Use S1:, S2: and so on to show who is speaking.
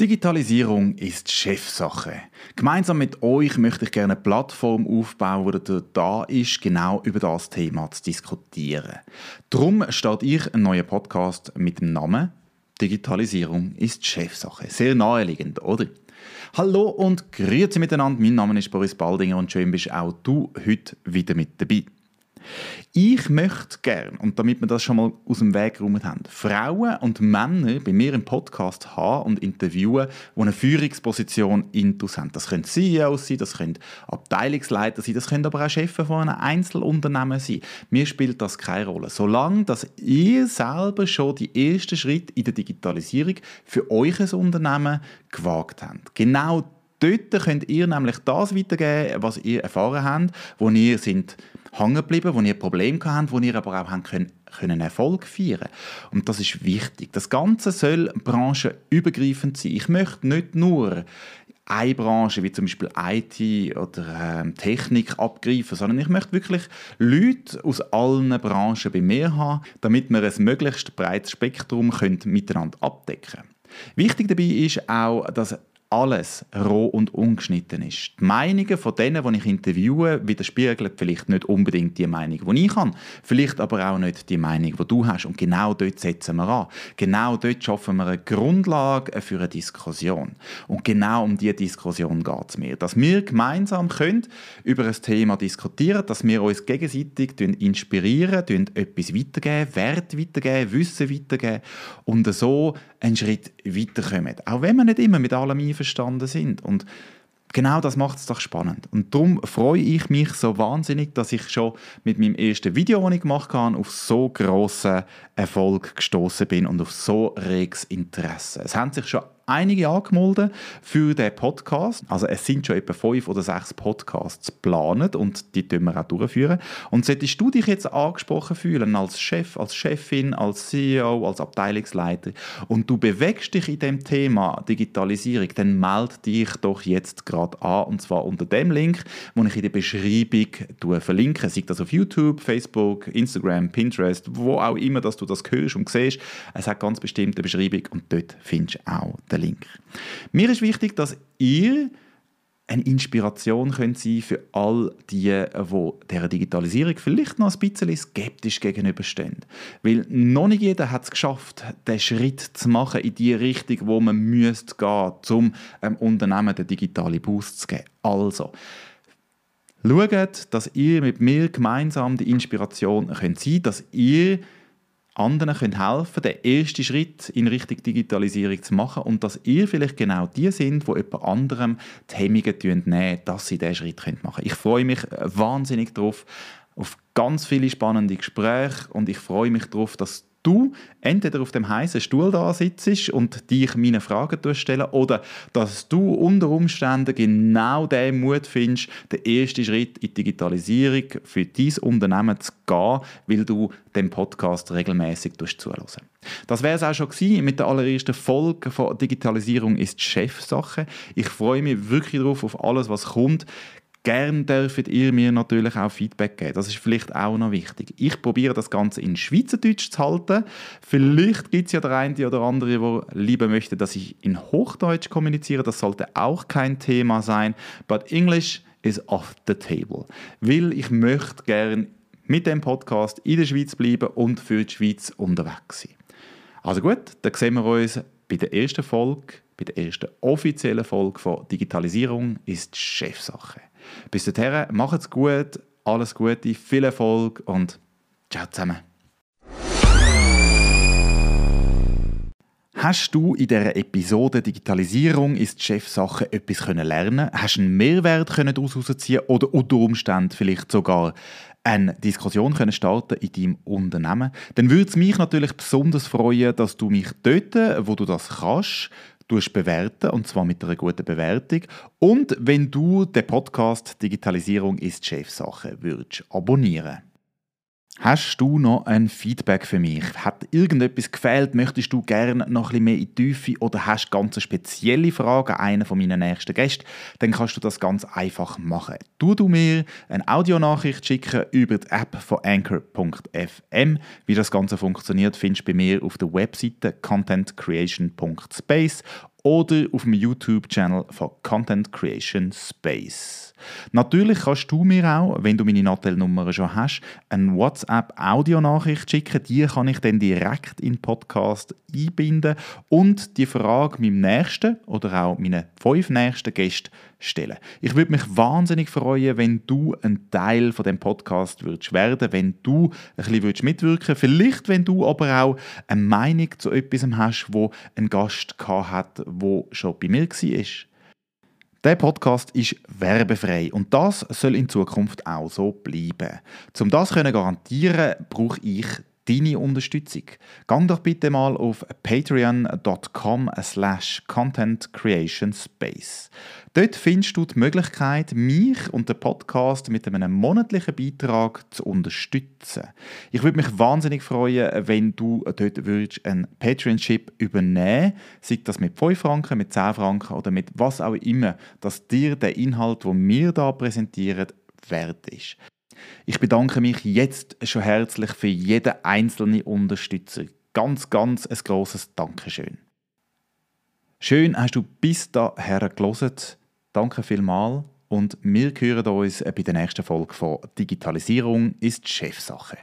S1: Digitalisierung ist Chefsache. Gemeinsam mit euch möchte ich gerne eine Plattform aufbauen, die dazu da ist, genau über das Thema zu diskutieren. Darum steht ich einen neuen Podcast mit dem Namen Digitalisierung ist Chefsache. Sehr naheliegend, oder? Hallo und grüezi miteinander. Mein Name ist Boris Baldinger und schön bist auch du heute wieder mit dabei. Ich möchte gern, und damit wir das schon mal aus dem Weg geräumt haben, Frauen und Männer bei mir im Podcast haben und interviewen, die eine Führungsposition intus haben. Das können CEOs sein, das können Abteilungsleiter sein, das können aber auch Chefs von einem Einzelunternehmen sein. Mir spielt das keine Rolle. Solange dass ihr selber schon die ersten Schritte in der Digitalisierung für euch ein Unternehmen gewagt habt. Genau dort könnt ihr nämlich das weitergeben, was ihr erfahren habt, wo ihr sind hängen geblieben, wo ihr Probleme habt, wo ihr aber auch können, können Erfolg feiern Und das ist wichtig. Das Ganze soll branchenübergreifend sein. Ich möchte nicht nur eine Branche, wie zum Beispiel IT oder ähm, Technik, abgreifen, sondern ich möchte wirklich Leute aus allen Branchen bei mir haben, damit wir ein möglichst breites Spektrum können miteinander abdecken. Wichtig dabei ist auch, dass alles roh und ungeschnitten ist. Die Meinungen von denen, die ich interviewe, widerspiegeln vielleicht nicht unbedingt die Meinung, die ich habe. Vielleicht aber auch nicht die Meinung, die du hast. Und genau dort setzen wir an. Genau dort schaffen wir eine Grundlage für eine Diskussion. Und genau um diese Diskussion geht es mir. Dass wir gemeinsam können über ein Thema diskutieren dass wir uns gegenseitig inspirieren, etwas weitergeben, Wert weitergeben, Wissen weitergeben und so einen Schritt weiterkommen. Auch wenn wir nicht immer mit allem einverstanden sind. Und genau das macht es doch spannend. Und darum freue ich mich so wahnsinnig, dass ich schon mit meinem ersten Video, das ich gemacht habe, auf so grossen Erfolg gestoßen bin und auf so reges Interesse. Es haben sich schon einige angemeldet für den Podcast. Also es sind schon etwa fünf oder sechs Podcasts geplant und die tun wir auch durchführen. Und solltest du dich jetzt angesprochen fühlen als Chef, als Chefin, als CEO, als Abteilungsleiter und du bewegst dich in dem Thema Digitalisierung, dann melde dich doch jetzt gerade an und zwar unter dem Link, den ich in der Beschreibung verlinke. Sei das auf YouTube, Facebook, Instagram, Pinterest, wo auch immer, dass du das hörst und siehst. Es hat ganz bestimmte Beschreibung und dort findest du auch den Link. Mir ist wichtig, dass ihr eine Inspiration könnt sein für all die, die dieser Digitalisierung vielleicht noch ein bisschen skeptisch gegenüberstehen. Weil noch nicht jeder hat es geschafft, den Schritt zu machen in die Richtung, wo man müsste gehen, um einem Unternehmen den digitalen Boost zu geben. Also, schaut, dass ihr mit mir gemeinsam die Inspiration könnt sein könnt, dass ihr anderen können helfen den ersten Schritt in Richtung Digitalisierung zu machen und dass ihr vielleicht genau die sind, wo jemand anderem die Hemmungen nehmen, dass sie diesen Schritt machen können. Ich freue mich wahnsinnig darauf, auf ganz viele spannende Gespräche und ich freue mich darauf, dass du entweder auf dem heißen Stuhl da sitzt und dich meine Fragen stellen oder dass du unter Umständen genau den Mut findest, den ersten Schritt in die Digitalisierung für dein Unternehmen zu gehen, weil du dem Podcast regelmäßig zuhören. Das wäre es auch schon gewesen mit der allerersten Folge von Digitalisierung ist Chefsache. Ich freue mich wirklich darauf, auf alles, was kommt. Gern dürft ihr mir natürlich auch Feedback geben. Das ist vielleicht auch noch wichtig. Ich probiere das Ganze in Schweizerdeutsch zu halten. Vielleicht gibt es ja der eine oder andere, der lieber möchte, dass ich in Hochdeutsch kommuniziere. Das sollte auch kein Thema sein. But English is off the table. Weil ich möchte gern mit dem Podcast in der Schweiz bleiben und für die Schweiz unterwegs sein. Also gut, dann sehen wir uns bei der ersten Folge, bei der ersten offiziellen Folge von Digitalisierung ist Chefsache. Bis dahin, macht's gut, alles Gute, viel Erfolg und ciao zusammen. Hast du in dieser Episode Digitalisierung ist Chefsache etwas lernen Hast einen Mehrwert daraus herausziehen oder unter Umständen vielleicht sogar eine Diskussion können starten in deinem Unternehmen? Dann würde es mich natürlich besonders freuen, dass du mich dort, wo du das kannst, bewerten und zwar mit einer guten Bewertung. Und wenn du den Podcast Digitalisierung ist Chefsache würdest abonnieren. Hast du noch ein Feedback für mich? Hat irgendetwas gefehlt? Möchtest du gerne noch ein bisschen mehr in die Tiefe oder hast ganz spezielle Fragen an einen von meinen nächsten Gästen? Dann kannst du das ganz einfach machen. Du du mir eine Audionachricht schicken über die App von Anchor.fm. Wie das Ganze funktioniert, findest du bei mir auf der Webseite contentcreation.space oder auf dem YouTube-Channel von Content Creation Space. Natürlich kannst du mir auch, wenn du meine Nattel-Nummer schon hast, eine WhatsApp-Audionachricht schicken. Die kann ich dann direkt in den Podcast einbinden und die Frage meinem nächsten oder auch meinen fünf nächsten Gästen stellen. Ich würde mich wahnsinnig freuen, wenn du ein Teil von dem Podcast würdest werden, wenn du ein bisschen würdest mitwirken, vielleicht wenn du aber auch eine Meinung zu etwas hast, wo ein Gast hat, wo schon bei mir war. Der Podcast ist werbefrei und das soll in Zukunft auch so bleiben. Um das zu garantieren, brauche ich deine Unterstützung. Gang doch bitte mal auf patreon.com slash contentcreationspace. Dort findest du die Möglichkeit, mich und den Podcast mit einem monatlichen Beitrag zu unterstützen. Ich würde mich wahnsinnig freuen, wenn du dort würdest einen Patreonship übernehmen sei das mit 5 Franken, mit 10 Franken oder mit was auch immer, dass dir der Inhalt, den wir hier präsentieren, wert ist. Ich bedanke mich jetzt schon herzlich für jeden einzelnen Unterstützer. Ganz, ganz ein grosses Dankeschön. Schön hast du bis daher gelesen. Danke vielmals und wir hören uns bei der nächsten Folge von Digitalisierung ist Chefsache.